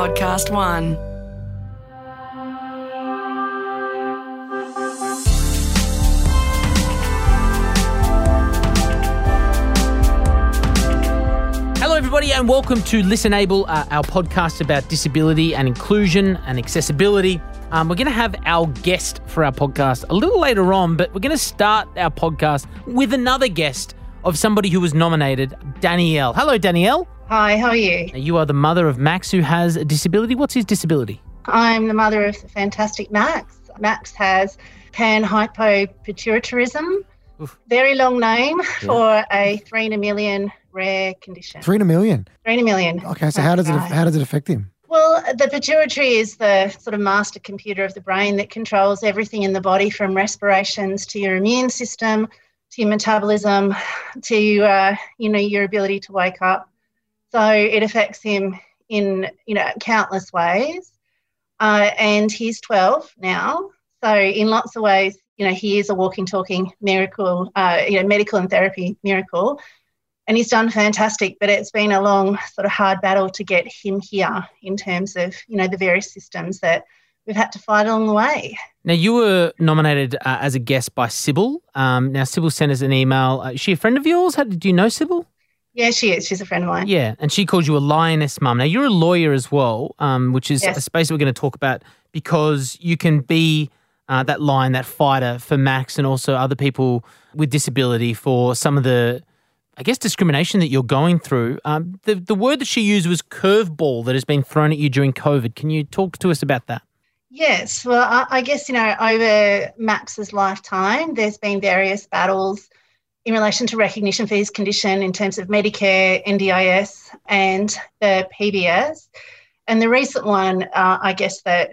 Podcast One. Hello, everybody, and welcome to Listenable, uh, our podcast about disability and inclusion and accessibility. Um, we're going to have our guest for our podcast a little later on, but we're going to start our podcast with another guest of somebody who was nominated, Danielle. Hello, Danielle. Hi, how are you? You are the mother of Max, who has a disability. What's his disability? I'm the mother of the fantastic Max. Max has panhypopituitarism, Oof. very long name for a three in a million rare condition. Three in a million. Three in a million. Okay, so how does it how does it affect him? Well, the pituitary is the sort of master computer of the brain that controls everything in the body from respirations to your immune system to your metabolism to uh, you know your ability to wake up. So it affects him in you know countless ways. Uh, and he's 12 now. So in lots of ways, you know, he is a walking, talking miracle, uh, you know, medical and therapy miracle and he's done fantastic but it's been a long sort of hard battle to get him here in terms of you know the various systems that we've had to fight along the way Now, you were nominated uh, as a guest by Sybil. Um, now, Sybil sent us an email. Uh, is she a friend of yours? How, do you know Sybil? yeah she is she's a friend of mine Yeah, and she called you a lioness mum. Now you're a lawyer as well, um, which is Yes. a space we're going to talk about because you can be uh, that lion, that fighter for Max and also other people with disability for some of the, I guess, discrimination that you're going through. Um, the the word that she used was curveball that has been thrown at you during COVID. Can you talk to us about that? Yes well I, I guess you know over max's lifetime there's been various battles in relation to recognition for his condition in terms of medicare ndis and the pbs and the recent one uh, i guess that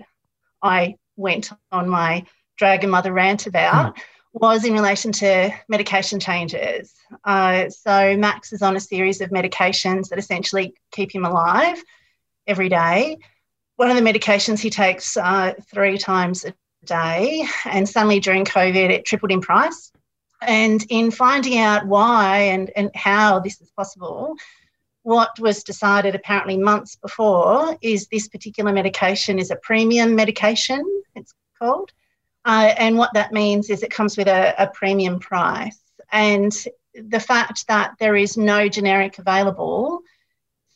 i went on my dragon mother rant about was in relation to medication changes. Uh, so Max is on a series of medications that essentially keep him alive every day. One of the medications he takes uh, three times a day, and suddenly during COVID, it tripled in price. And in finding out why and, and how this is possible, what was decided apparently months before is this particular medication is a premium medication, it's called. Uh, and what that means is it comes with a, a premium price. And the fact that there is no generic available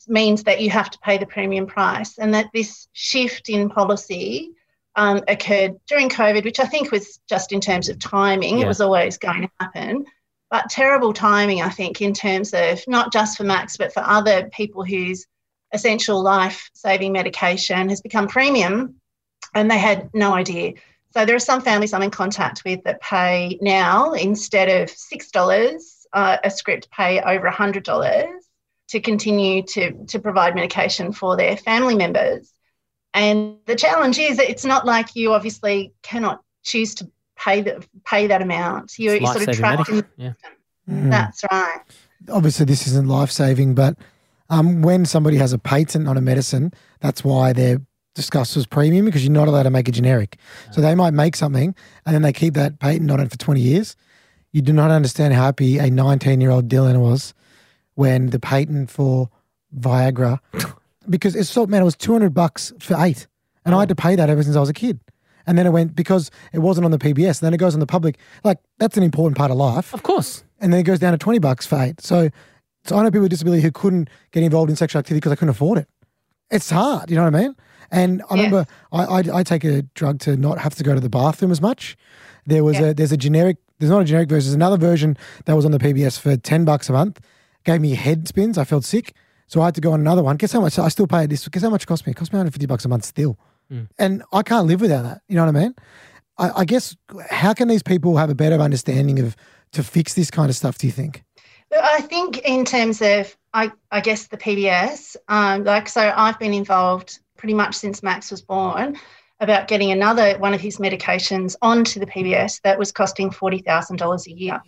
means that you have to pay the premium price. And that this shift in policy um, occurred during COVID, which I think was just in terms of timing, Yeah. it was always going to happen. But terrible timing, I think, in terms of not just for Max, but for other people whose essential life saving medication has become premium and they had no idea. So there are some families I'm in contact with that pay now instead of six dollars uh, a script, pay over a hundred dollars to continue to to provide medication for their family members. And the challenge is that it's not like you obviously cannot choose to pay the pay that amount. You're, you're sort of life-saving trapped. In, medical. Yeah. Mm. That's right. Obviously, this isn't life saving, but um, when somebody has a patent on a medicine, that's why they're discussed as premium because you're not allowed to make a generic. So they might make something and then they keep that patent on it for 20 years. You do not understand how happy a 19 year old Dylan was when the patent for Viagra, because it's so man, it was 200 bucks for eight, and I had to pay that ever since I was a kid. And then it went because it wasn't on the PBS. Then it goes on the public. Like that's an important part of life Of course. and then it goes down to 20 bucks for eight. So, so I know people with disability who couldn't get involved in sexual activity because they couldn't afford it. It's hard, you know what I mean? And I Yes. remember I, I, I take a drug to not have to go to the bathroom as much. There was Yeah. a there's a generic there's not a generic version. There's another version that was on the PBS for 10 bucks a month. Gave me head spins. I felt sick. So I had to go on another one. Guess how much I still pay this? Guess how much it cost me? It cost me 150 bucks a month still. And I can't live without that. You know what I mean? I, I guess how can these people have a better understanding of to fix this kind of stuff, do you think? I think in terms of, I, I guess the PBS, um, like so, I've been involved pretty much since Max was born about getting another one of his medications onto the PBS that was costing forty thousand dollars a year.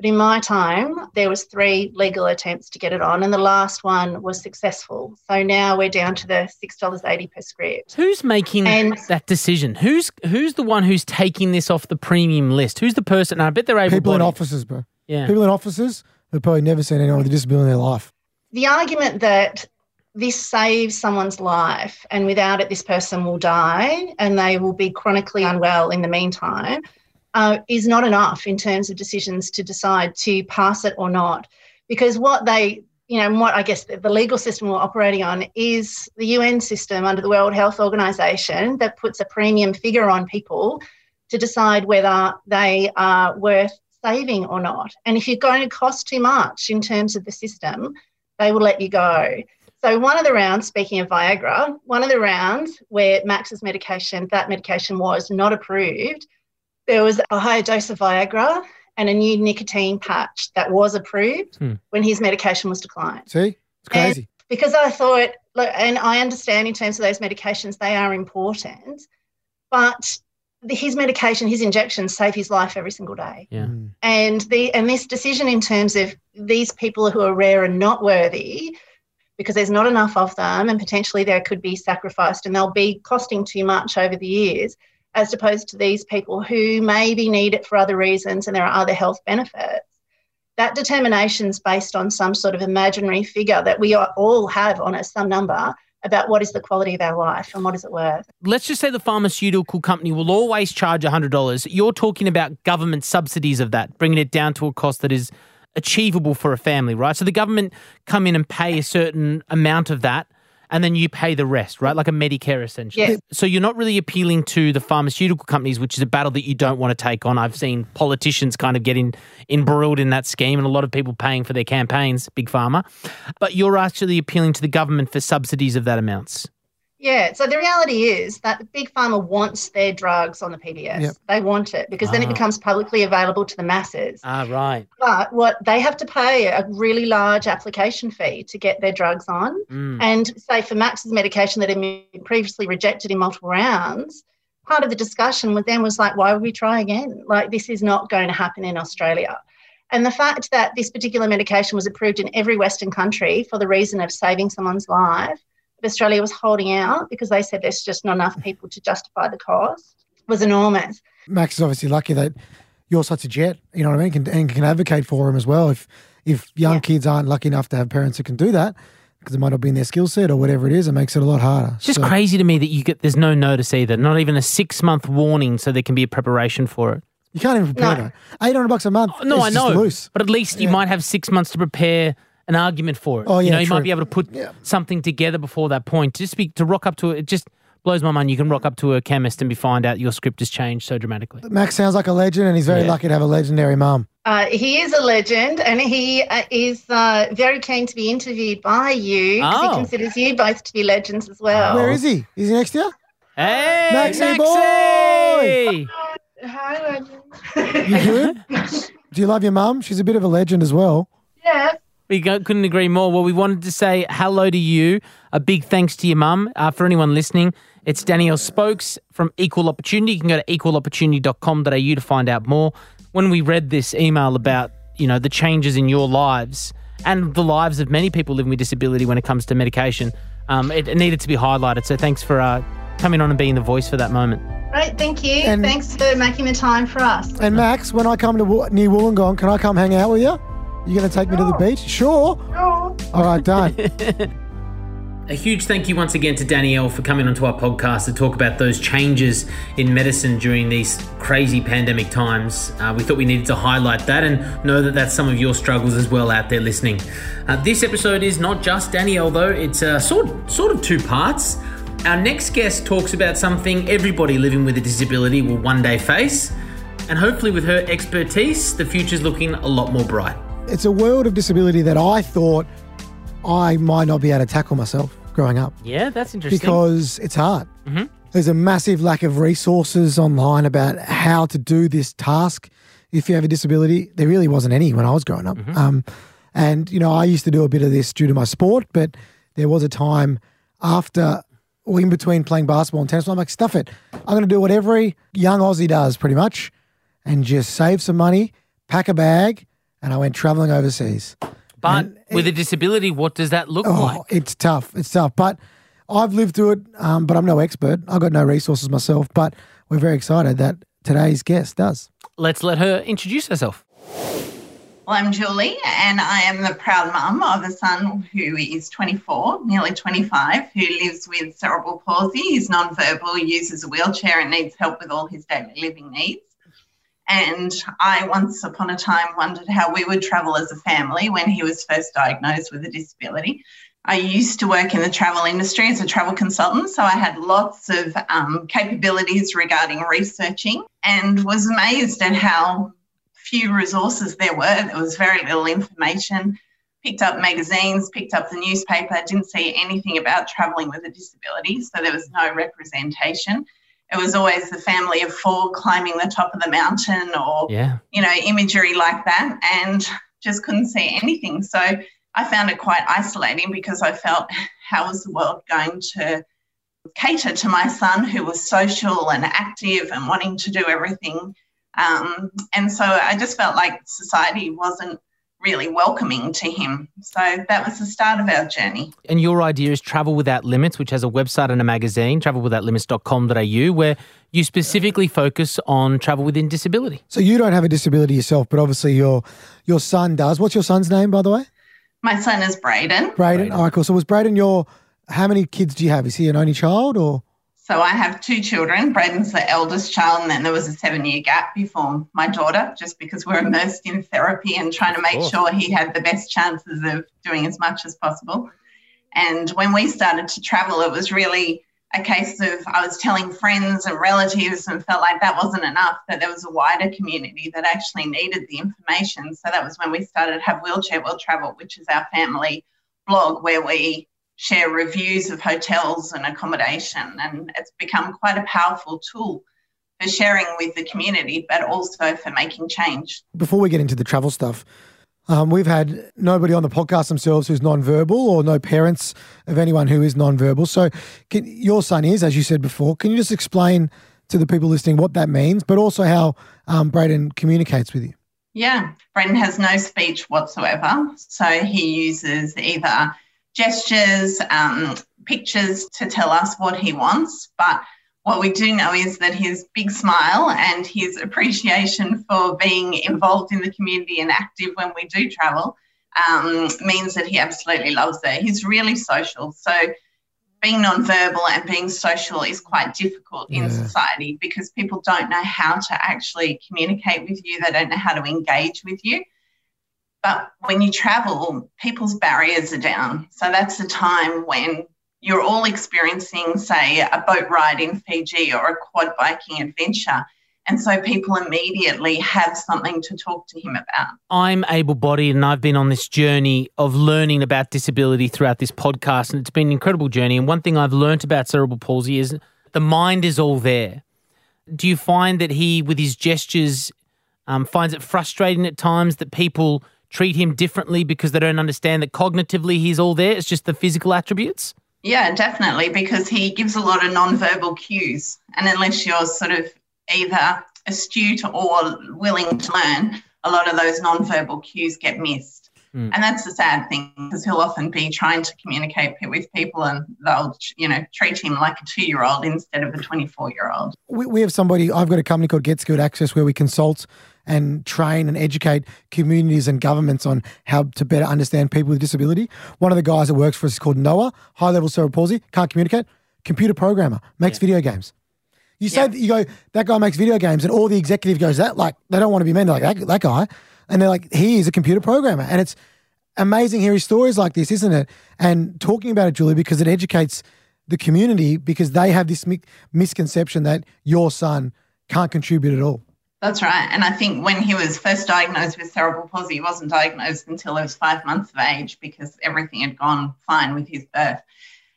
But in my time, there was three legal attempts to get it on, and the last one was successful. So now we're down to the six dollars eighty per script. Who's making And- that decision? Who's who's the one who's taking this off the premium list? Who's the person? I bet they're able. People in offices, bro. Yeah. People in offices who've probably never seen anyone with a disability in their life. the argument that this saves someone's life, and without it, this person will die and they will be chronically unwell in the meantime, uh, is not enough in terms of decisions to decide to pass it or not. Because what they, you know, what I guess the, the legal system we're operating on is the UN system under the World Health Organization that puts a premium figure on people to decide whether they are worth saving or not. And if you're going to cost too much in terms of the system, they will let you go. So one of the rounds, speaking of Viagra, one of the rounds where Max's medication, that medication was not approved, there was a higher dose of Viagra and a new nicotine patch that was approved Hmm. when his medication was declined. See, it's crazy. Because I thought, look, and I understand in terms of those medications, they are important, but the, his medication, his injections save his life every single day Yeah. Mm. and the and this decision in terms of these people who are rare and not worthy because there's not enough of them and potentially they could be sacrificed and they'll be costing too much over the years as opposed to these people who maybe need it for other reasons and there are other health benefits that determination is based on some sort of imaginary figure that we all have on us some number about what is the quality of our life and what is it worth Let's just say the pharmaceutical company will always charge $100. You're talking about government subsidies of that, bringing it down to a cost that is achievable for a family, right? So the government come in and pay a certain amount of that and then you pay the rest, right? Like a Medicare essentially. Yes. So you're not really appealing to the pharmaceutical companies, which is a battle that you don't want to take on. I've seen politicians kind of getting embroiled in that scheme and a lot of people paying for their campaigns, big pharma. But you're actually appealing to the government for subsidies of that amounts. Yeah, so the reality is that the big pharma wants their drugs on the PBS. Yep. They want it because then it Ah. becomes publicly available to the masses. Ah, right. But what they have to pay a really large application fee to get their drugs on. Mm. And say for Max's medication that had been previously rejected in multiple rounds, part of the discussion with them was like, why would we try again? Like, this is not going to happen in Australia. And the fact that this particular medication was approved in every Western country for the reason of saving someone's life, Australia was holding out because they said there's just not enough people to justify the cost, was enormous. Max is obviously lucky that you're such a jet, you know what I mean, can, and can advocate for him as well. If if young Yeah. kids aren't lucky enough to have parents who can do that, because it might not be in their skill set or whatever it is, it makes it a lot harder. It's just So- crazy to me that you get there's no notice either, not even a six month warning, so there can be a preparation for it. You can't even prepare No. that. Eight hundred bucks a month. No, it's I just know, Loose. but at least you Yeah. might have six months to prepare an argument for it. Oh, you yeah, know, you might be able to put Yeah. something together before that point. Just be to rock up to it. It just blows my mind. You can rock up to a chemist and be find out your script has changed so dramatically. Max sounds like a legend, and he's very Yeah. lucky to have a legendary mum. Uh, he is a legend and he uh, is uh, very keen to be interviewed by you because Oh. he considers you both to be legends as well. Where is he? Is he next to you? Hey, Maxie Maxie! Hi, legend. You good? Do you love your mum? She's a bit of a legend as well. yeah. We couldn't agree more. Well, we wanted to say hello to you. A big thanks to your mum. Uh, for anyone listening, it's Danielle Spokes from Equal Opportunity. You can go to equalopportunity.com.au to find out more. When we read this email about, you know, the changes in your lives and the lives of many people living with disability when it comes to medication, um, it, it needed to be highlighted. So thanks for uh, coming on and being the voice for that moment. Right, thank you. And- Thanks for making the time for us. And Max, when I come to Wo- near Wollongong, can I come hang out with you? You going to take me to the beach? Sure. All right, done. A huge thank you once again to Danielle for coming onto our podcast to talk about those changes in medicine during these crazy pandemic times. Uh, we thought we needed to highlight that and know that that's some of your struggles as well out there listening. Uh, this episode is not just Danielle, though, it's uh, sort, sort of two parts. Our next guest talks about something everybody living with a disability will one day face. And hopefully, with her expertise, the future's looking a lot more bright. It's a world of disability that I thought I might not be able to tackle myself growing up Yeah, that's interesting. because it's hard. Mhm. There's a massive lack of resources online about how to do this task if you have a disability. There really wasn't any when I was growing up. Um, and, you know, I used to do a bit of this due to my sport, but there was a time after or in between playing basketball and tennis. I'm like, stuff it. I'm going to do what every young Aussie does pretty much and just save some money, pack a bag, and I went traveling overseas. but and with a disability, what does that look Oh, like? it's tough. It's tough. But I've lived through it, um, but I'm no expert. I've got no resources myself. But we're very excited that today's guest does. Let's let her introduce herself. Well, I'm Julie, and I am the proud mum of a son who is 24, nearly 25, who lives with cerebral palsy. He's non-verbal, uses a wheelchair, and needs help with all his daily living needs. And I once upon a time wondered how we would travel as a family when he was first diagnosed with a disability. I used to work in the travel industry as a travel consultant, so I had lots of um, capabilities regarding researching and was amazed at how few resources there were. There was very little information. Picked up magazines, picked up the newspaper, didn't see anything about travelling with a disability, so there was no representation. It was always the family of four climbing the top of the mountain or, Yeah. you know, imagery like that, and just couldn't see anything. So I found it quite isolating because I felt, how was the world going to cater to my son who was social and active and wanting to do everything? Um, and so I just felt like society wasn't really welcoming to him. So that was the start of our journey. And your idea is Travel Without Limits, which has a website and a magazine, travelwithoutlimits.com.au, where you specifically focus on travel within disability. So you don't have a disability yourself, but obviously your your son does. What's your son's name, by the way? My son is Braden. Braden. All right, cool. So was Braden your? How many kids do you have? Is he an only child or? So I have two children. Braden's the eldest child, and then there was a seven year gap before my daughter, just because we're immersed in therapy and trying to make sure he had the best chances of doing as much as possible. And when we started to travel, it was really a case of I was telling friends and relatives and felt like that wasn't enough, that there was a wider community that actually needed the information. So that was when we started Have Wheelchair Will Travel, which is our family blog where we share reviews of hotels and accommodation. And it's become quite a powerful tool for sharing with the community, but also for making change. Before we get into the travel stuff, um, we've had nobody on the podcast themselves who's non-verbal, or no parents of anyone who is non-verbal. So, can, your son is, as you said before. Can you just explain to the people listening what that means, but also how um, Braden communicates with you? Yeah, Brendan has no speech whatsoever. So he uses either gestures, um, pictures to tell us what he wants. But what we do know is that his big smile and his appreciation for being involved in the community and active when we do travel um, means that he absolutely loves it. He's really social. So being non-verbal and being social is quite difficult in Yeah. society because people don't know how to actually communicate with you. They don't know how to engage with you. But when you travel, people's barriers are down. So that's the time when you're all experiencing, say, a boat ride in Fiji or a quad biking adventure. And so people immediately have something to talk to him about. I'm able bodied and I've been on this journey of learning about disability throughout this podcast. And it's been an incredible journey. And one thing I've learnt about cerebral palsy is the mind is all there. Do you find that he, with his gestures, um, finds it frustrating at times that people treat him differently because they don't understand that cognitively he's all there? It's just the physical attributes? Yeah, definitely, because he gives a lot of non-verbal cues. And unless you're sort of either astute or willing to learn, a lot of those non-verbal cues get missed. Mm. And that's the sad thing because he'll often be trying to communicate with people and they'll, you know, treat him like a two-year-old instead of a 24-year-old. we, we have somebody i've got a company called get skilled access where we consult and train and educate communities and governments on how to better understand people with disability. One of the guys that works for us is called noah high level cerebral palsy can't communicate. Computer programmer makes video games. You say Yeah. that you go that guy makes video games and all the executive goes that like they don't want to be men They're like that, that guy. And they're like he is a computer programmer. And it's amazing hearing stories like this isn't it? And talking about it julie because it educates the community because they have this mi- misconception that your son can't contribute at all. That's right. And I think when he was first diagnosed with cerebral palsy, he wasn't diagnosed until he was five months of age because everything had gone fine with his birth.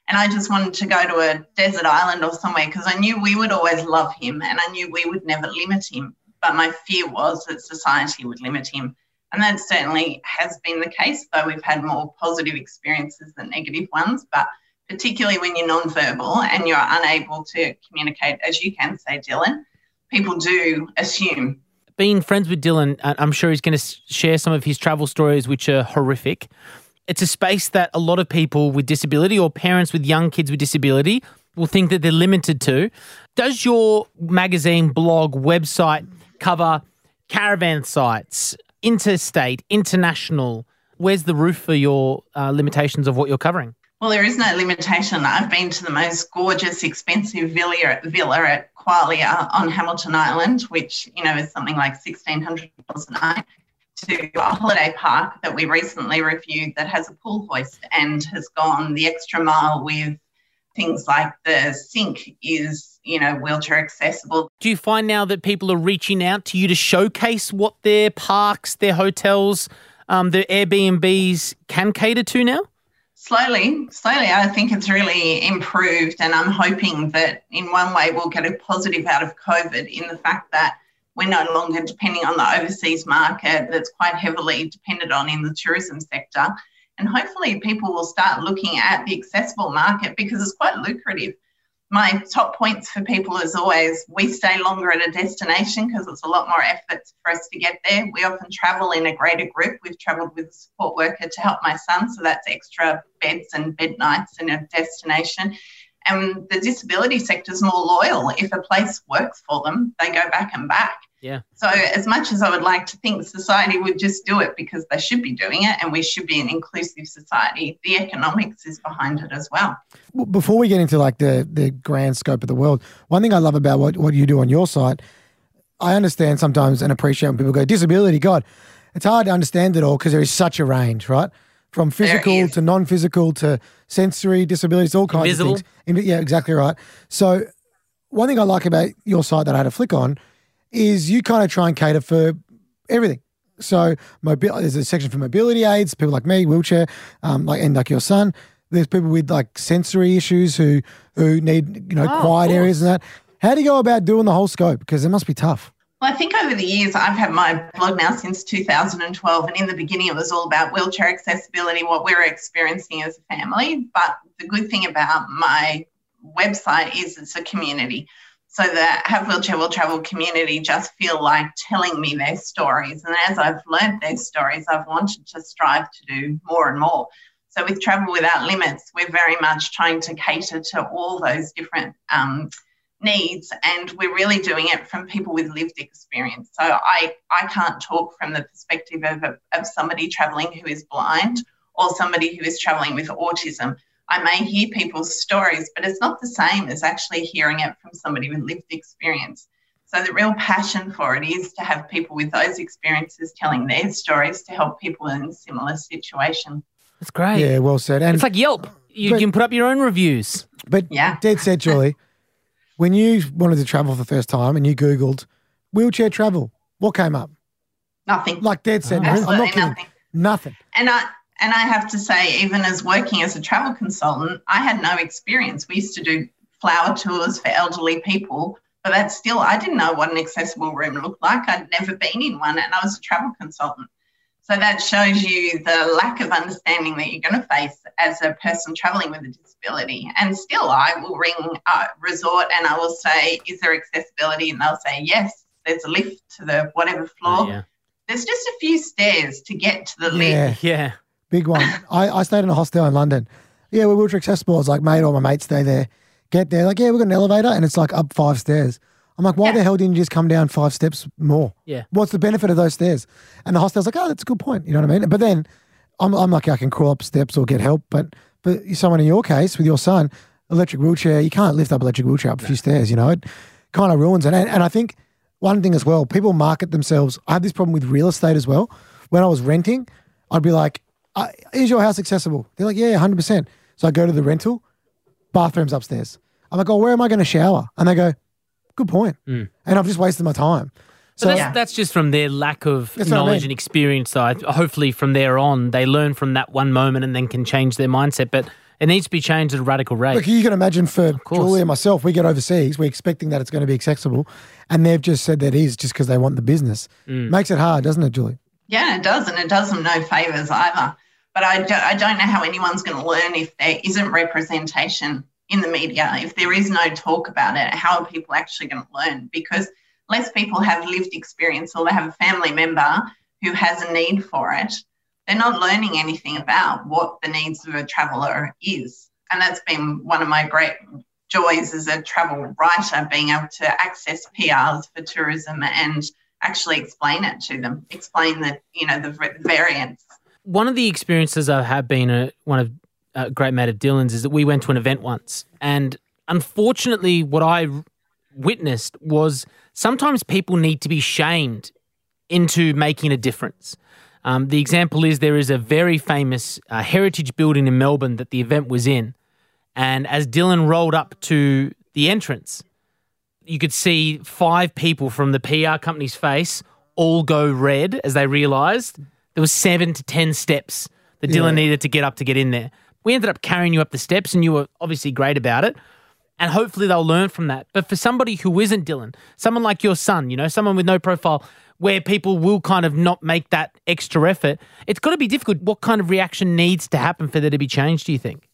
And I just wanted to go to a desert island or somewhere because I knew we would always love him and I knew we would never limit him. But my fear was that society would limit him. And that certainly has been the case, though we've had more positive experiences than negative ones. But particularly when you're nonverbal and you're unable to communicate, as you can say, Dylan, people do assume being friends with Dylan, I'm sure he's going to share some of his travel stories, which are horrific. It's a space that a lot of people with disability or parents with young kids with disability will think that they're limited to. Does your magazine, blog, website cover caravan sites, interstate, international? Where's the roof for your uh, limitations of what you're covering? Well, there is no limitation. I've been to the most gorgeous, expensive villa, villa at Qualia on Hamilton Island, which, you know, is something like $1,600 a night, to a holiday park that we recently reviewed that has a pool hoist and has gone the extra mile with things like the sink is, you know, wheelchair accessible. Do you find now that people are reaching out to you to showcase what their parks, their hotels, um, their Airbnbs can cater to now? Slowly, slowly, I think it's really improved. And I'm hoping that in one way we'll get a positive out of COVID in the fact that we're no longer depending on the overseas market that's quite heavily dependent on in the tourism sector. And hopefully people will start looking at the accessible market because it's quite lucrative my top points for people is always we stay longer at a destination because it's a lot more effort for us to get there. We often travel in a greater group. We've traveled with a support worker to help my son, so that's extra beds and bed nights in a destination. And the disability sector is more loyal. If a place works for them, they go back and back. Yeah. So, as much as I would like to think society would just do it because they should be doing it and we should be an inclusive society, the economics is behind it as well. Before we get into like the, the grand scope of the world, one thing I love about what, what you do on your site, I understand sometimes and appreciate when people go, disability, God, it's hard to understand it all because there is such a range, right? From physical to non physical to sensory disabilities, all kinds Invisible. of things. Yeah, exactly right. So, one thing I like about your site that I had a flick on is you kind of try and cater for everything. So mobility, there's a section for mobility aids, people like me, wheelchair, um, like and like your son. There's people with like sensory issues who who need you know Oh, quiet areas and that. How do you go about doing the whole scope? Because it must be tough. Well, I think over the years, I've had my blog now since 2012. And in the beginning, it was all about wheelchair accessibility, what we were experiencing as a family. But the good thing about my website is it's a community. So the Have Wheelchair Will Travel community just feel like telling me their stories. And as I've learned their stories, I've wanted to strive to do more and more. So with Travel Without Limits, we're very much trying to cater to all those different um, needs and we're really doing it from people with lived experience so i i can't talk from the perspective of, of somebody traveling who is blind or somebody who is traveling with autism i may hear people's stories but it's not the same as actually hearing it from somebody with lived experience so the real passion for it is to have people with those experiences telling their stories to help people in a similar situation That's great. Yeah, well said. And It's like Yelp. You But- can put up your own reviews. but Yeah. dead set, Julie. when you wanted to travel for the first time and you googled wheelchair travel, what came up? nothing Like dead set. Uh-huh. I'm absolutely not kidding. nothing Nothing. And I and I have to say, even as working as a travel consultant, I had no experience. We used to do flower tours for elderly people, but that's still I didn't know what an accessible room looked like. I'd never been in one, and I was a travel consultant. So that shows you the lack of understanding that you're going to face as a person traveling with a disability. And still, I will ring a resort and I will say, "Is there accessibility?" And they'll say, "Yes." There's a lift to the whatever floor. Oh, yeah. There's just a few stairs to get to the lift. Yeah, Yeah. Big one. I, I stayed in a hostel in London. Yeah, we're wheelchair accessible. I was like, mate, all my mates stay there. Get there. Like, yeah, we've got an elevator and it's like up five stairs. I'm like, why Yeah. the hell didn't you just come down five steps more? Yeah. What's the benefit of those stairs? And the hostel's like, oh, that's a good point. You know what I mean? But then I'm, I'm lucky I can crawl up steps or get help. But but someone in your case with your son, electric wheelchair, you can't lift up electric wheelchair up a few stairs. You know, it kind of ruins it. And, and I think one thing as well, people market themselves. I have this problem with real estate as well. When I was renting, I'd be like, uh, "Is your house accessible?" They're like, "Yeah, hundred percent." So I go to the rental, bathrooms upstairs. I'm like, "Oh, where am I going to shower?" And they go, "Good point." And I've just wasted my time. So So that's, Yeah. that's just from their lack of That's what I knowledge mean. and experience. So I, hopefully from there on, they learn from that one moment and then can change their mindset. But it needs to be changed at a radical rate. Look, you can imagine for course. Julie and myself, we get overseas, we're expecting that it's going to be accessible, and they've just said that is just because they want the business. Mm. Makes it hard, doesn't it, Julie? Yeah, it does, and it does them no favors either. But I, do, I don't know how anyone's going to learn if there isn't representation in the media, if there is no talk about it. How are people actually going to learn? Because less people have lived experience or they have a family member who has a need for it, they're not learning anything about what the needs of a traveller is. And that's been one of my great joys as a travel writer, being able to access PRs for tourism and actually explain it to them, explain the you know the variance. One of the experiences I have been a one of a great mate of Dylan's is that we went to an event once, and unfortunately, what I witnessed was sometimes people need to be shamed into making a difference. Um, the example is there is a very famous uh, heritage building in Melbourne that the event was in. And as Dylan rolled up to the entrance, you could see five people from the PR company's face all go red as they realized there was seven to 10 steps that Dylan Yeah. needed to get up to get in there. We ended up carrying you up the steps, and you were obviously great about it. And hopefully they'll learn from that. But for somebody who isn't Dylan, someone like your son, you know, someone with no profile, where people will kind of not make that extra effort, it's got to be difficult. What kind of reaction needs to happen for there to be change, do you think?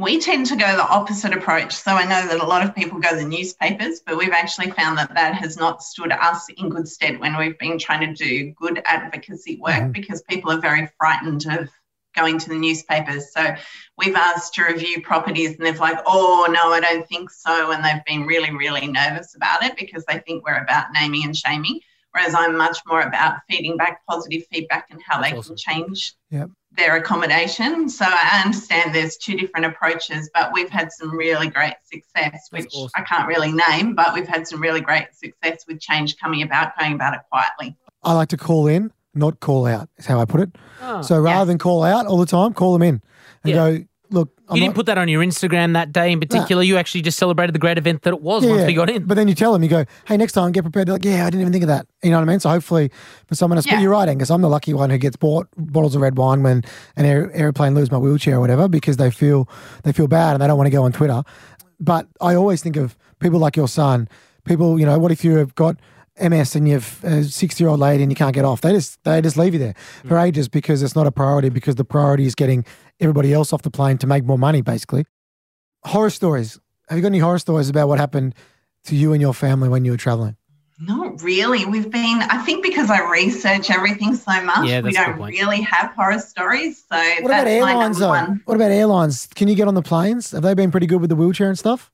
We tend to go the opposite approach. So I know that a lot of people go the newspapers, but we've actually found that that has not stood us in good stead when we've been trying to do good advocacy work mm-hmm. because people are very frightened of going to the newspapers. So we've asked to review properties and they've like, oh, no, I don't think so. And they've been really, really nervous about it because they think we're about naming and shaming. Whereas I'm much more about feeding back positive feedback and how That's they awesome. can change Yep. their accommodation. So I understand there's two different approaches, but we've had some really great success, That's which awesome. I can't really name, but we've had some really great success with change coming about, going about it quietly. I like to call in, not call out, is how I put it. Oh. So rather Yeah. than call out all the time, call them in and Yeah. go, look, I'm you not, didn't put that on your Instagram that day in particular. You actually just celebrated the great event that it was Yeah, once we got in. But then you tell them, you go, hey, next time get prepared. They're like, yeah, I didn't even think of that. You know what I mean? So hopefully for someone else, but you're right, Angus. I'm the lucky one who gets bought bottles of red wine when an aer- airplane loses my wheelchair or whatever because they feel they feel bad and they don't want to go on Twitter. But I always think of people like your son. People, you know, what if you have got MS and you've a 60 year old lady and you can't get off? They just they just leave you there mm. for ages because it's not a priority because the priority is getting everybody else off the plane to make more money, basically. Horror stories. Have you got any horror stories about what happened to you and your family when you were traveling? Not really. We've been, I think because I research everything so much, Yeah, we that's a good don't really have horror stories. So What about that's my airlines, number though? one. What about airlines? Can you get on the planes? Have they been pretty good with the wheelchair and stuff?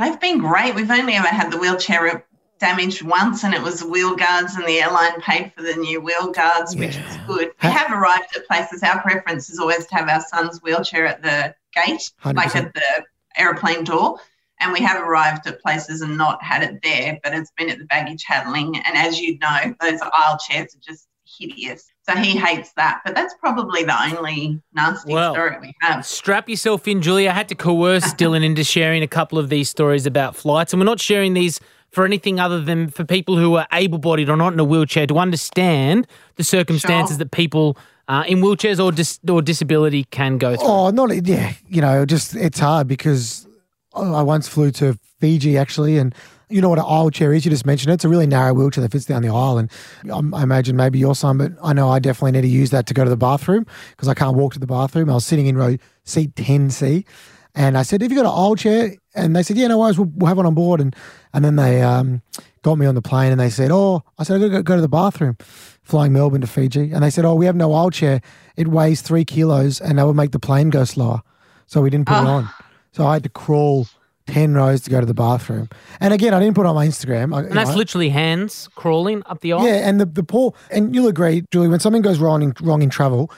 They've been great. We've only ever had the wheelchair damaged once, and it was the wheel guards, and the airline paid for the new wheel guards, which was good. We have arrived at places. Our preference is always to have our son's wheelchair at the gate, 100%. like at the airplane door. And we have arrived at places and not had it there, but it's been at the baggage handling. And as you know, those aisle chairs are just hideous. So he hates that. But that's probably the only nasty Well, story we have. Strap yourself in, Julia. I had to coerce Dylan into sharing a couple of these stories about flights. And we're not sharing these for anything other than for people who are able bodied or not in a wheelchair to understand the circumstances Sure. that people uh, in wheelchairs or, dis- or disability can go through. Oh, not yeah. You know, just it's hard because I once flew to Fiji actually, and you know what an aisle chair is. You just mentioned it. It's a really narrow wheelchair that fits down the aisle, and I, I imagine maybe your son, but I know I definitely need to use that to go to the bathroom because I can't walk to the bathroom. I was sitting in row seat ten C, and I said, "Have you got an aisle chair?" And they said, "Yeah, no worries. We'll, we'll have one on board." And and then they um, got me on the plane, and they said, "Oh," I said, "I got to go, go to the bathroom." Flying Melbourne to Fiji, and they said, "Oh, we have no aisle chair. It weighs three kilos, and that would make the plane go slower." So we didn't put it Oh. on. So I had to crawl 10 rows to go to the bathroom. And again, I didn't put it on my Instagram. I, and that's know, literally hands crawling up the aisle. yeah, and the, the poor, and you'll agree, Julie, when something goes wrong in, wrong in travel,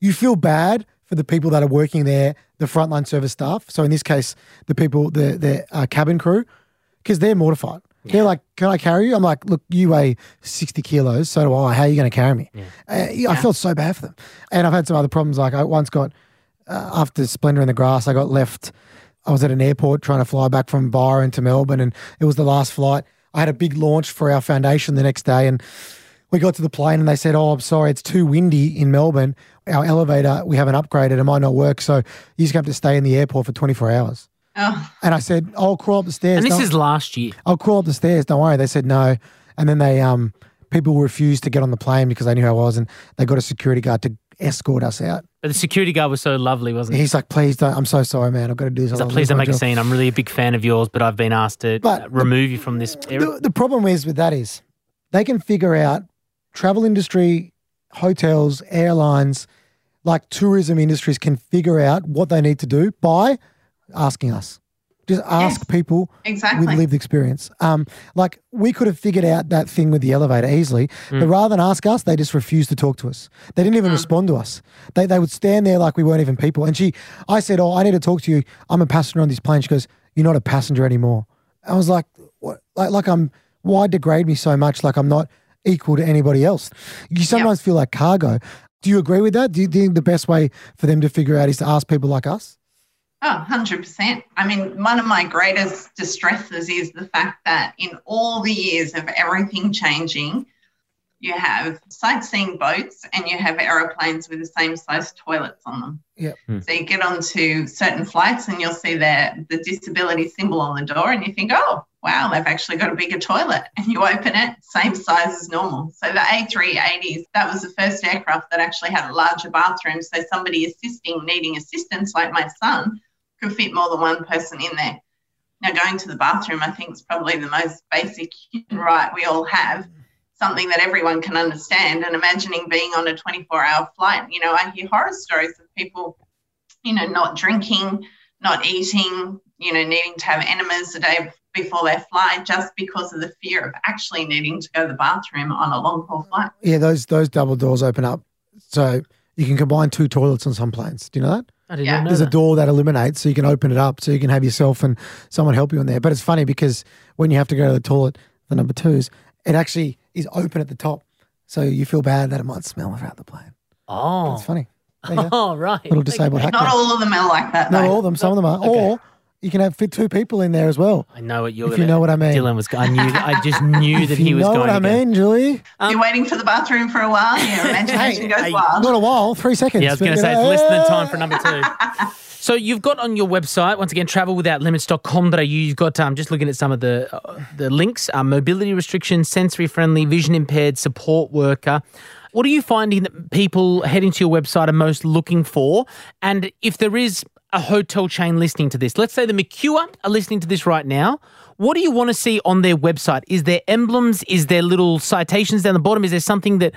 you feel bad for the people that are working there, the frontline service staff. So in this case, the people, the, the uh, cabin crew, because they're mortified. They're like, "Can I carry you?" I'm like, "Look, you weigh 60 kilos, so do I. How are you going to carry me?" Uh, I felt so bad for them, and I've had some other problems. Like I once got uh, after Splendour in the Grass, I got left. I was at an airport trying to fly back from Byron to Melbourne, and it was the last flight. I had a big launch for our foundation the next day, and we got to the plane, and they said, "Oh, I'm sorry, it's too windy in Melbourne. Our elevator, we haven't upgraded. It might not work, so you just gonna have to stay in the airport for 24 hours." Oh, And I said, "I'll crawl up the stairs." And this Don't- is last year. I'll crawl up the stairs. Don't worry. They said no, and then they um people refused to get on the plane because they knew who I was, and they got a security guard to escort us out. But the security guard was so lovely, wasn't he? He's like, "Please don't. I'm so sorry, man. I've got to do this. He's like, please don't my make a scene. I'm really a big fan of yours, but I've been asked to But remove you from this area. The, the problem is with that is they can figure out travel industry, hotels, airlines, like tourism industries can figure out what they need to do by asking us. Just ask Yes. people Exactly. with lived experience. Um, like we could have figured out that thing with the elevator easily, but rather than ask us, they just refused to talk to us. They didn't even respond to us. They they would stand there like we weren't even people. And she, I said, "Oh, I need to talk to you. I'm a passenger on this plane." She goes, "You're not a passenger anymore." I was like, "What? Like, like I'm? Why degrade me so much? Like I'm not equal to anybody else." You sometimes feel like cargo. Do you agree with that? Do you think the best way for them to figure out is to ask people like us? Oh, 100%. I mean, one of my greatest distresses is the fact that in all the years of everything changing, you have sightseeing boats and you have aeroplanes with the same size toilets on them. Yep. Hmm. So you get onto certain flights and you'll see the, the disability symbol on the door and you think, oh, wow, they've actually got a bigger toilet. And you open it, same size as normal. So the A380s, that was the first aircraft that actually had a larger bathroom. So somebody assisting, needing assistance, like my son, could fit more than one person in there. Now, going to the bathroom, I think, is probably the most basic human right we all have, something that everyone can understand. And imagining being on a 24 hour flight, you know, I hear horror stories of people, you know, not drinking, not eating, you know, needing to have enemas a day before they fly just because of the fear of actually needing to go to the bathroom on a long haul flight. Yeah, those those double doors open up, so you can combine two toilets on some planes. Do you know that? I didn't Yeah. know There's a door that illuminates, so you can open it up, so you can have yourself and someone help you in there. But it's funny because when you have to go to the toilet, the number twos, it actually is open at the top, so you feel bad that it might smell throughout the plane. Oh. It's funny. There you go. Oh, right. Little disabled hack. Not all of them are like that, Not though. all of them. Some of them are. Okay. Or you can have fit two people in there as well. I know what you're If you know what I mean. Dylan was. I knew. I just knew that If he you was know going. what I mean, Julie. Um, You're waiting for the bathroom for a while, your imagination goes hey, wild. Not a while. Three seconds. Yeah, I was going to say it's less than time for number two. So you've got on your website once again travelwithoutlimits.com.au. You've got um, just looking at some of the uh, the links: uh, mobility restrictions, sensory friendly, vision impaired, support worker. What are you finding that people heading to your website are most looking for? And if there is a hotel chain listening to this, let's say the Mercure are listening to this right now. What do you want to see on their website? Is there emblems? Is there little citations down the bottom? Is there something that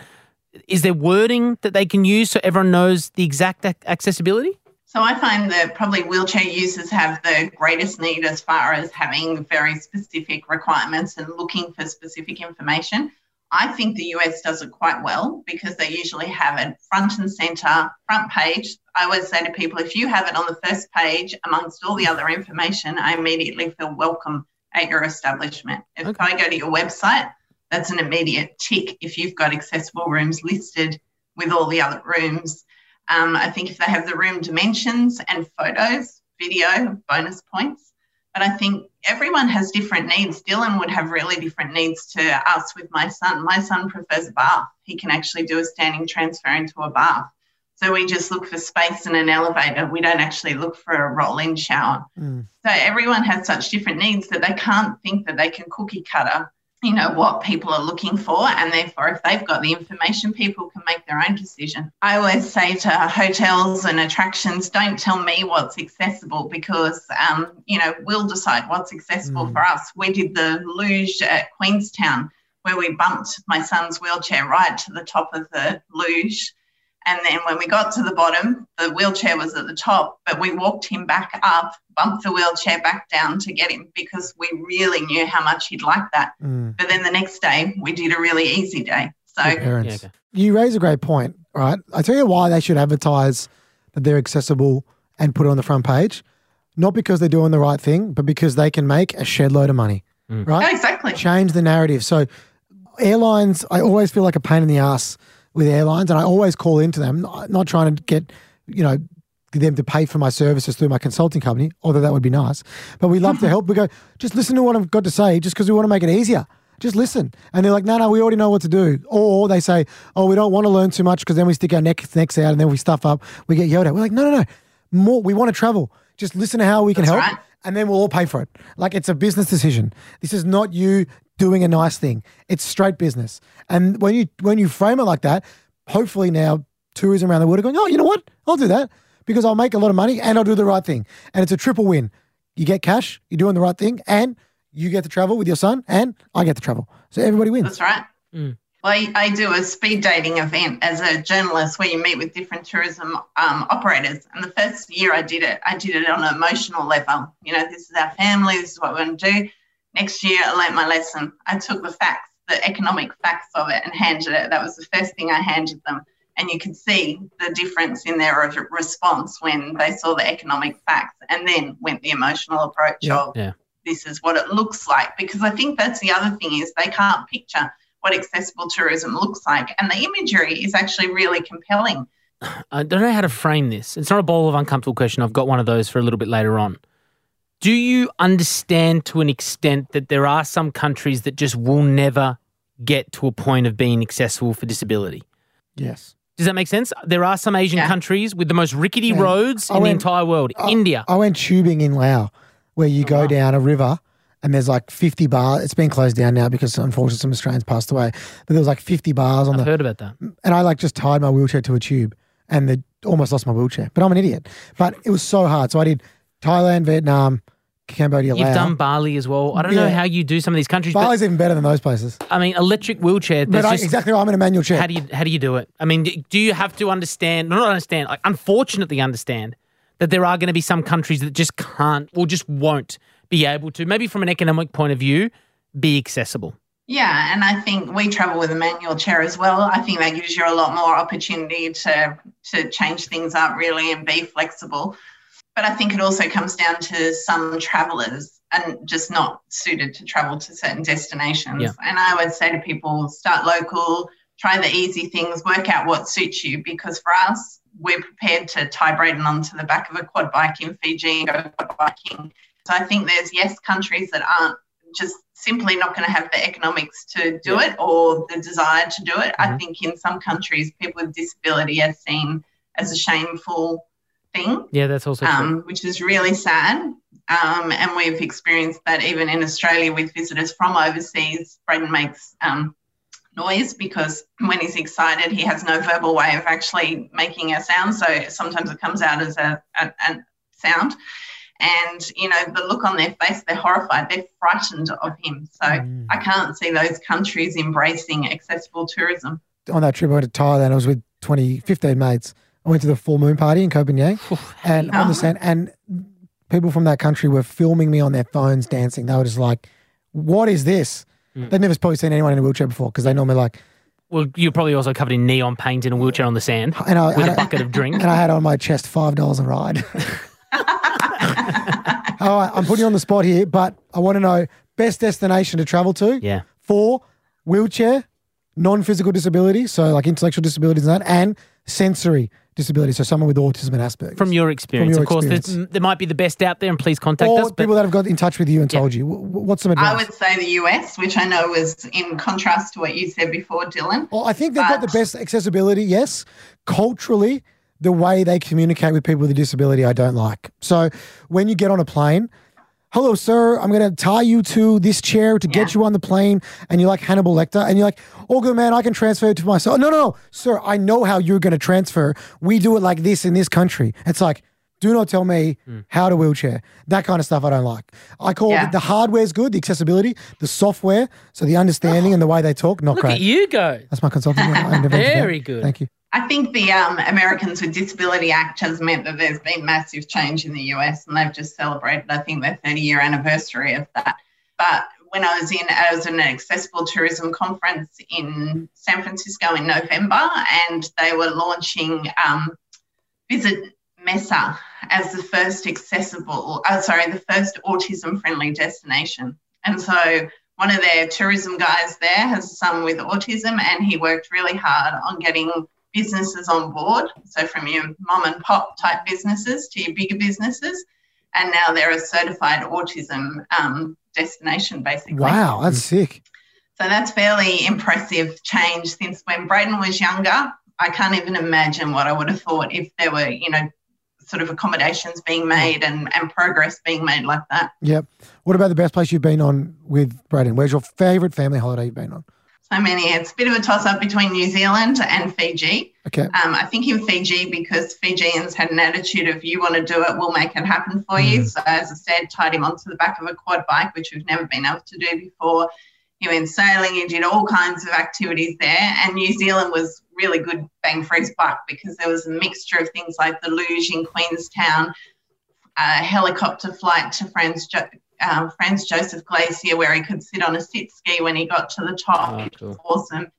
is there wording that they can use so everyone knows the exact ac- accessibility? So I find that probably wheelchair users have the greatest need as far as having very specific requirements and looking for specific information. I think the US does it quite well because they usually have it front and center, front page. I always say to people, if you have it on the first page amongst all the other information, I immediately feel welcome at your establishment. If Okay. I go to your website, that's an immediate tick if you've got accessible rooms listed with all the other rooms. Um, I think if they have the room dimensions and photos, video, bonus points. But I think everyone has different needs. Dylan would have really different needs to us with my son. My son prefers a bath. He can actually do a standing transfer into a bath. So we just look for space in an elevator. We don't actually look for a roll in shower. Mm. So everyone has such different needs that they can't think that they can cookie cutter, you know, what people are looking for. And therefore, if they've got the information, people can make their own decision. I always say to hotels and attractions, don't tell me what's accessible because, um, you know, we'll decide what's accessible Mm. for us. We did the luge at Queenstown where we bumped my son's wheelchair right to the top of the luge. And then when we got to the bottom, the wheelchair was at the top, but we walked him back up, bumped the wheelchair back down to get him because we really knew how much he'd like that. Mm. But then the next day, we did a really easy day. So, Good parents. Yeah, okay. You raise a great point, right? I tell you why they should advertise that they're accessible and put it on the front page. Not because they're doing the right thing, but because they can make a shed load of money, Mm. right? yeah, exactly. Change the narrative. So, airlines, I always feel like a pain in the ass with airlines, and I always call into them, not not trying to get, you know, them to pay for my services through my consulting company, although that would be nice. But we love to help. We go, just listen to what I've got to say, just because we want to make it easier. Just listen. And they're like, no, no, we already know what to do. Or they say, oh, we don't want to learn too much because then we stick our necks, necks out and then we stuff up. We get yelled at. We're like, no, no, no. More, we want to travel. Just listen to how we can That's help right. and then we'll all pay for it. Like it's a business decision. This is not you doing a nice thing. It's straight business. And when you when you frame it like that, hopefully now tourism around the world are going, oh, you know what? I'll do that because I'll make a lot of money and I'll do the right thing. And it's a triple win. You get cash, you're doing the right thing, and you get to travel with your son, and I get to travel. So everybody wins. That's right. Mm. Well, I, I do a speed dating event as a journalist where you meet with different tourism um, operators. And the first year I did it, I did it on an emotional level. You know, this is our family, this is what we're going to do. Next year, I learnt my lesson. I took the facts, the economic facts of it, and handed it. That was the first thing I handed them. And you could see the difference in their response when they saw the economic facts and then went the emotional approach Yeah. of Yeah. this is what it looks like. Because I think that's the other thing is they can't picture what accessible tourism looks like. And the imagery is actually really compelling. I don't know how to frame this. It's not a bowl of uncomfortable question. I've got one of those for a little bit later on. Do you understand to an extent that there are some countries that just will never get to a point of being accessible for disability? Yes. Does that make sense? There are some Asian Yeah. countries with the most rickety Yeah. roads I in the entire world. I- India. I went tubing in Laos, where you oh, go wow. down a river and there's like 50 bars. It's been closed down now because unfortunately some Australians passed away. But there was like 50 bars on I've the, heard about that. and I like just tied my wheelchair to a tube and the almost lost my wheelchair. But I'm an idiot. But it was so hard. So I did Thailand, Vietnam, Cambodia, You've Laos. done Bali as well. I don't know how you do some of these countries, Bali's even better than those places. but I mean, electric wheelchair. But There's I, just, exactly right. I'm in a manual chair. How do you how do you do it? I mean, d- do you have to understand? Not understand. Like, unfortunately, understand that there are going to be some countries that just can't or just won't be able to. Maybe from an economic point of view, be accessible. Yeah, and I think we travel with a manual chair as well. I think that gives you a lot more opportunity to to change things up really and be flexible. But I think it also comes down to some travelers and just not suited to travel to certain destinations. Yeah. And I would say to people, start local, try the easy things, work out what suits you. Because for us, we're prepared to tie Braden onto the back of a quad bike in Fiji and go quad biking. So I think there's yes countries that aren't just simply not going to have the economics to do it or the desire to do it. I Mhm. think in some countries, people with disability are seen as a shameful thing, Yeah, that's also true. um, which is really sad. Um, and we've experienced that even in Australia with visitors from overseas. Braden makes um, noise because when he's excited, he has no verbal way of actually making a sound. So sometimes it comes out as a, a, a sound. And, you know, the look on their face, they're horrified, they're frightened of him. So Mm. I can't see those countries embracing accessible tourism. On that trip, I went to Thailand. I was with 20, 15 mates. I went to the full moon party in Koh Phangan. and on the sand, and people from that country were filming me on their phones dancing. They were just like, "What is this?" Mm. They'd never probably seen anyone in a wheelchair before because they normally like. Well, you're probably also covered in neon paint in a wheelchair on the sand And I, with a bucket of drink. and I had on my chest five dollars a ride. All right, I'm putting you on the spot here, but I want to know best destination to travel to Yeah. for wheelchair, non-physical disability, so like intellectual disabilities and that, and sensory disability, so someone with autism and Asperger's. From your experience, your of course, experience. there might be the best out there, and please contact or us. But people that have got in touch with you and Yeah. told you. Wh- wh- What's some advice? I would say the US, which I know was in contrast to what you said before, Dylan. Well, I think they've got the best accessibility, yes. Culturally, the way they communicate with people with a disability, I don't like. So when you get on a plane, hello, sir, I'm going to tie you to this chair to get you on the plane. And you're like Hannibal Lecter. And you're like, oh, good man, I can transfer it to myself. No, oh, no, no, sir, I know how you're going to transfer. We do it like this in this country. It's like, do not tell me hmm. how to wheelchair. That kind of stuff I don't like. I call Yeah. it the hardware's good, the accessibility, the software, so the understanding oh. and the way they talk, not look great. at you go. That's my consulting. I intervened there. Very good. Thank you. I think the um, Americans with Disability Act has meant that there's been massive change in the US, and they've just celebrated, I think, their 30 year anniversary of that. But when I was in, I was in an accessible tourism conference in San Francisco in November, and they were launching um, Visit Mesa as the first accessible, uh, sorry, the first autism friendly destination. And so one of their tourism guys there has son with autism, and he worked really hard on getting businesses on board. So from your mom and pop type businesses to your bigger businesses. And now they're a certified autism um, destination, basically. Wow, that's sick. So that's fairly impressive change since when Braden was younger. I can't even imagine what I would have thought if there were, you know, sort of accommodations being made and, and progress being made like that. Yep. What about the best place you've been on with Braden? Where's your favorite family holiday you've been on? So many. It's a bit of a toss up between New Zealand and Fiji. Okay. Um, I think in Fiji because Fijians had an attitude of you want to do it, we'll make it happen for you. So as I said, tied him onto the back of a quad bike, which we've never been able to do before. He went sailing, he did all kinds of activities there. And New Zealand was really good bang for his buck because there was a mixture of things like the luge in Queenstown, a helicopter flight to Franz, jo- Franz Josef Glacier where he could sit on a sit ski when he got to the top. Oh, which was awesome.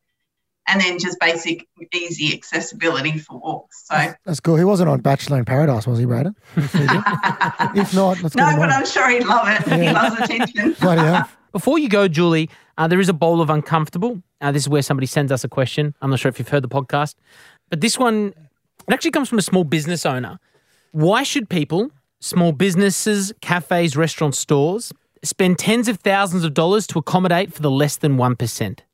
And then just basic, easy accessibility for walks. So, That's cool. He wasn't on Bachelor in Paradise, was he, Braden? if not, let's no, get but. I'm sure he'd love it. He loves attention. Bloody hell. Before you go, Julie, uh, there is a bowl of uncomfortable. Uh, this is where somebody sends us a question. I'm not sure if you've heard the podcast, but this one it actually comes from a small business owner. Why should people, small businesses, cafes, restaurants, stores, spend tens of thousands of dollars to accommodate for the less than one percent?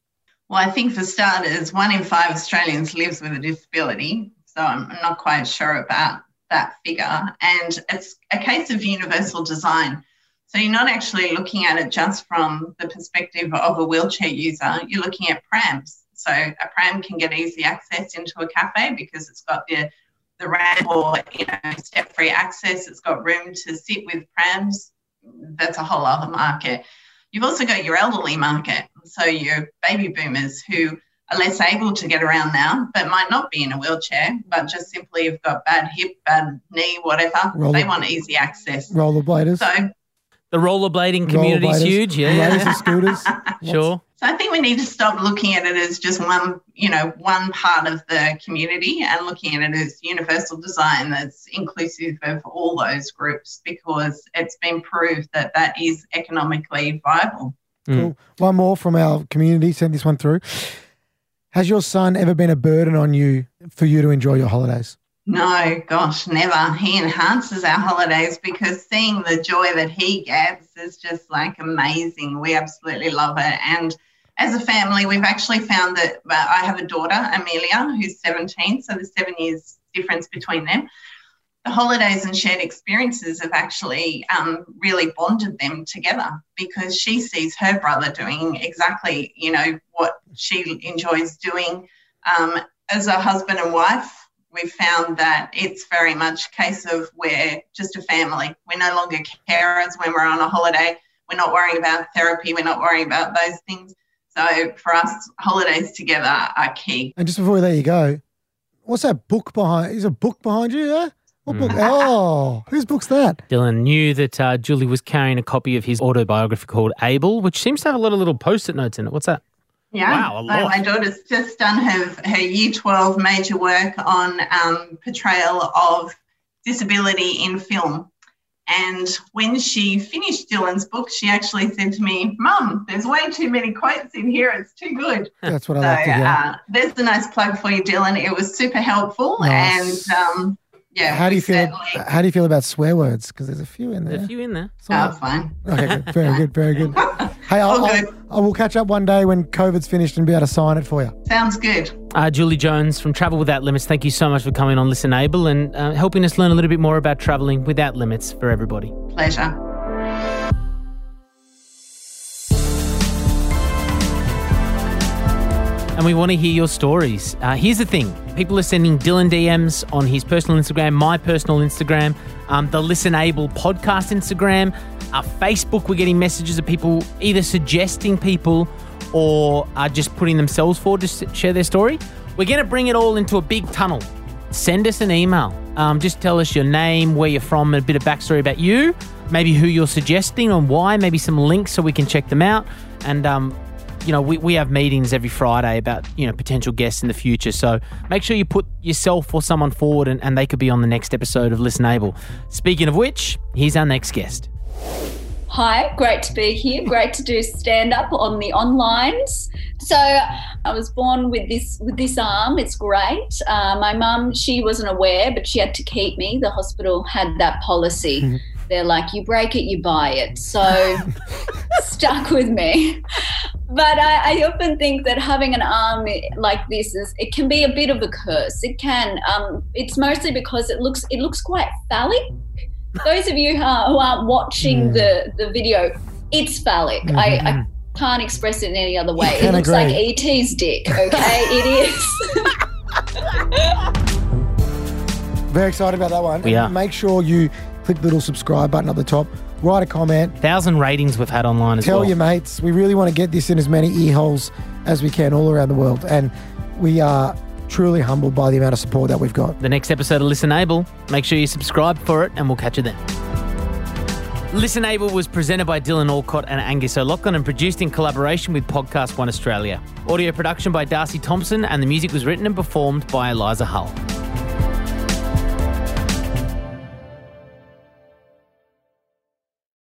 Well, I think for starters, one in five Australians lives with a disability. So I'm not quite sure about that figure. And it's a case of universal design. So you're not actually looking at it just from the perspective of a wheelchair user, you're looking at prams. So a pram can get easy access into a cafe because it's got the the ramp or you know step-free access. It's got room to sit with prams. That's a whole other market. You've also got your elderly market, so your baby boomers who are less able to get around now, but might not be in a wheelchair, but just simply have got bad hip, bad knee, whatever. Roller- they want easy access. Rollerbladers. So, The rollerblading community is huge. Yeah, Laser yeah. scooters. sure. So I think we need to stop looking at it as just one, you know, one part of the community and looking at it as universal design that's inclusive of all those groups because it's been proved that that is economically viable. Mm. Cool. One more from our community. Send this one through. Has your son ever been a burden on you for you to enjoy your holidays? No, gosh, never. He enhances our holidays because seeing the joy that he gets is just like amazing. We absolutely love it. And as a family, we've actually found that uh, I have a daughter, Amelia, who's 17, so there's seven years difference between them. The holidays and shared experiences have actually um, really bonded them together because she sees her brother doing exactly, you know, what she enjoys doing. Um, as a husband and wife, we've found that it's very much a case of we're just a family. We're no longer carers when we're on a holiday. We're not worrying about therapy. We're not worrying about those things. So for us, holidays together are key. And just before we let you go, what's that book behind? Is a book behind you? Yeah. What book? Oh, whose book's that? Dylan knew that uh, Julie was carrying a copy of his autobiography called Able, which seems to have a lot of little post-it notes in it. What's that? Yeah. Wow, a So lot. my daughter's just done her, her year 12 major work on um, portrayal of disability in film. And when she finished Dylan's book, she actually said to me, Mum, there's way too many quotes in here. It's too good. That's what I So like to hear. uh, there's a nice plug for you, Dylan. It was super helpful. Nice. And um, yeah, how do you feel? certainly- How do you feel about swear words? Because there's a few in there. There's there. a few in there. So- Oh, fine. okay, good. very good, very good. Hey, I'll, All I'll, good. I will catch up one day when COVID's finished and be able to sign it for you. Sounds good. Uh, Julie Jones from Travel Without Limits, thank you so much for coming on Listen Able and uh, helping us learn a little bit more about traveling without limits for everybody. Pleasure. and we want to hear your stories. Uh, here's the thing people are sending Dylan DMs on his personal Instagram, my personal Instagram, um, the Listen Able podcast Instagram, uh, Facebook. We're getting messages of people either suggesting people or are just putting themselves forward to share their story. We're going to bring it all into a big tunnel. Send us an email. Um, just tell us your name, where you're from, and a bit of backstory about you, maybe who you're suggesting and why, maybe some links so we can check them out. And um, you know, we, we have meetings every Friday about, you know, potential guests in the future. So make sure you put yourself or someone forward and, and they could be on the next episode of Listen Able. Speaking of which, here's our next guest. Hi, great to be here. Great to do stand up on the onlines. So I was born with this with this arm. It's great. Uh, my mum, she wasn't aware, but she had to keep me. The hospital had that policy. They're like, you break it, you buy it. So stuck with me. But I, I often think that having an arm like this is it can be a bit of a curse. It can. Um, it's mostly because it looks it looks quite phallic. Those of you who, are, who aren't watching Mm. the, the video, it's phallic. I, I can't express it in any other way. It looks agree. like ET's dick, okay? it is. Very excited about that one. We are. Make sure you click the little subscribe button up the top. write a comment, Thousand ratings we've had online as tell well. Tell your mates. We really want to get this in as many ear holes as we can all around the world. And we are truly humbled by the amount of support that we've got. the next episode of Listen Able. Make sure you subscribe for it, and we'll catch you then. Listen Able was presented by Dylan Alcott and Angus O'Loughlin and produced in collaboration with Podcast One Australia. Audio production by Darcy Thompson, and the music was written and performed by Eliza Hull.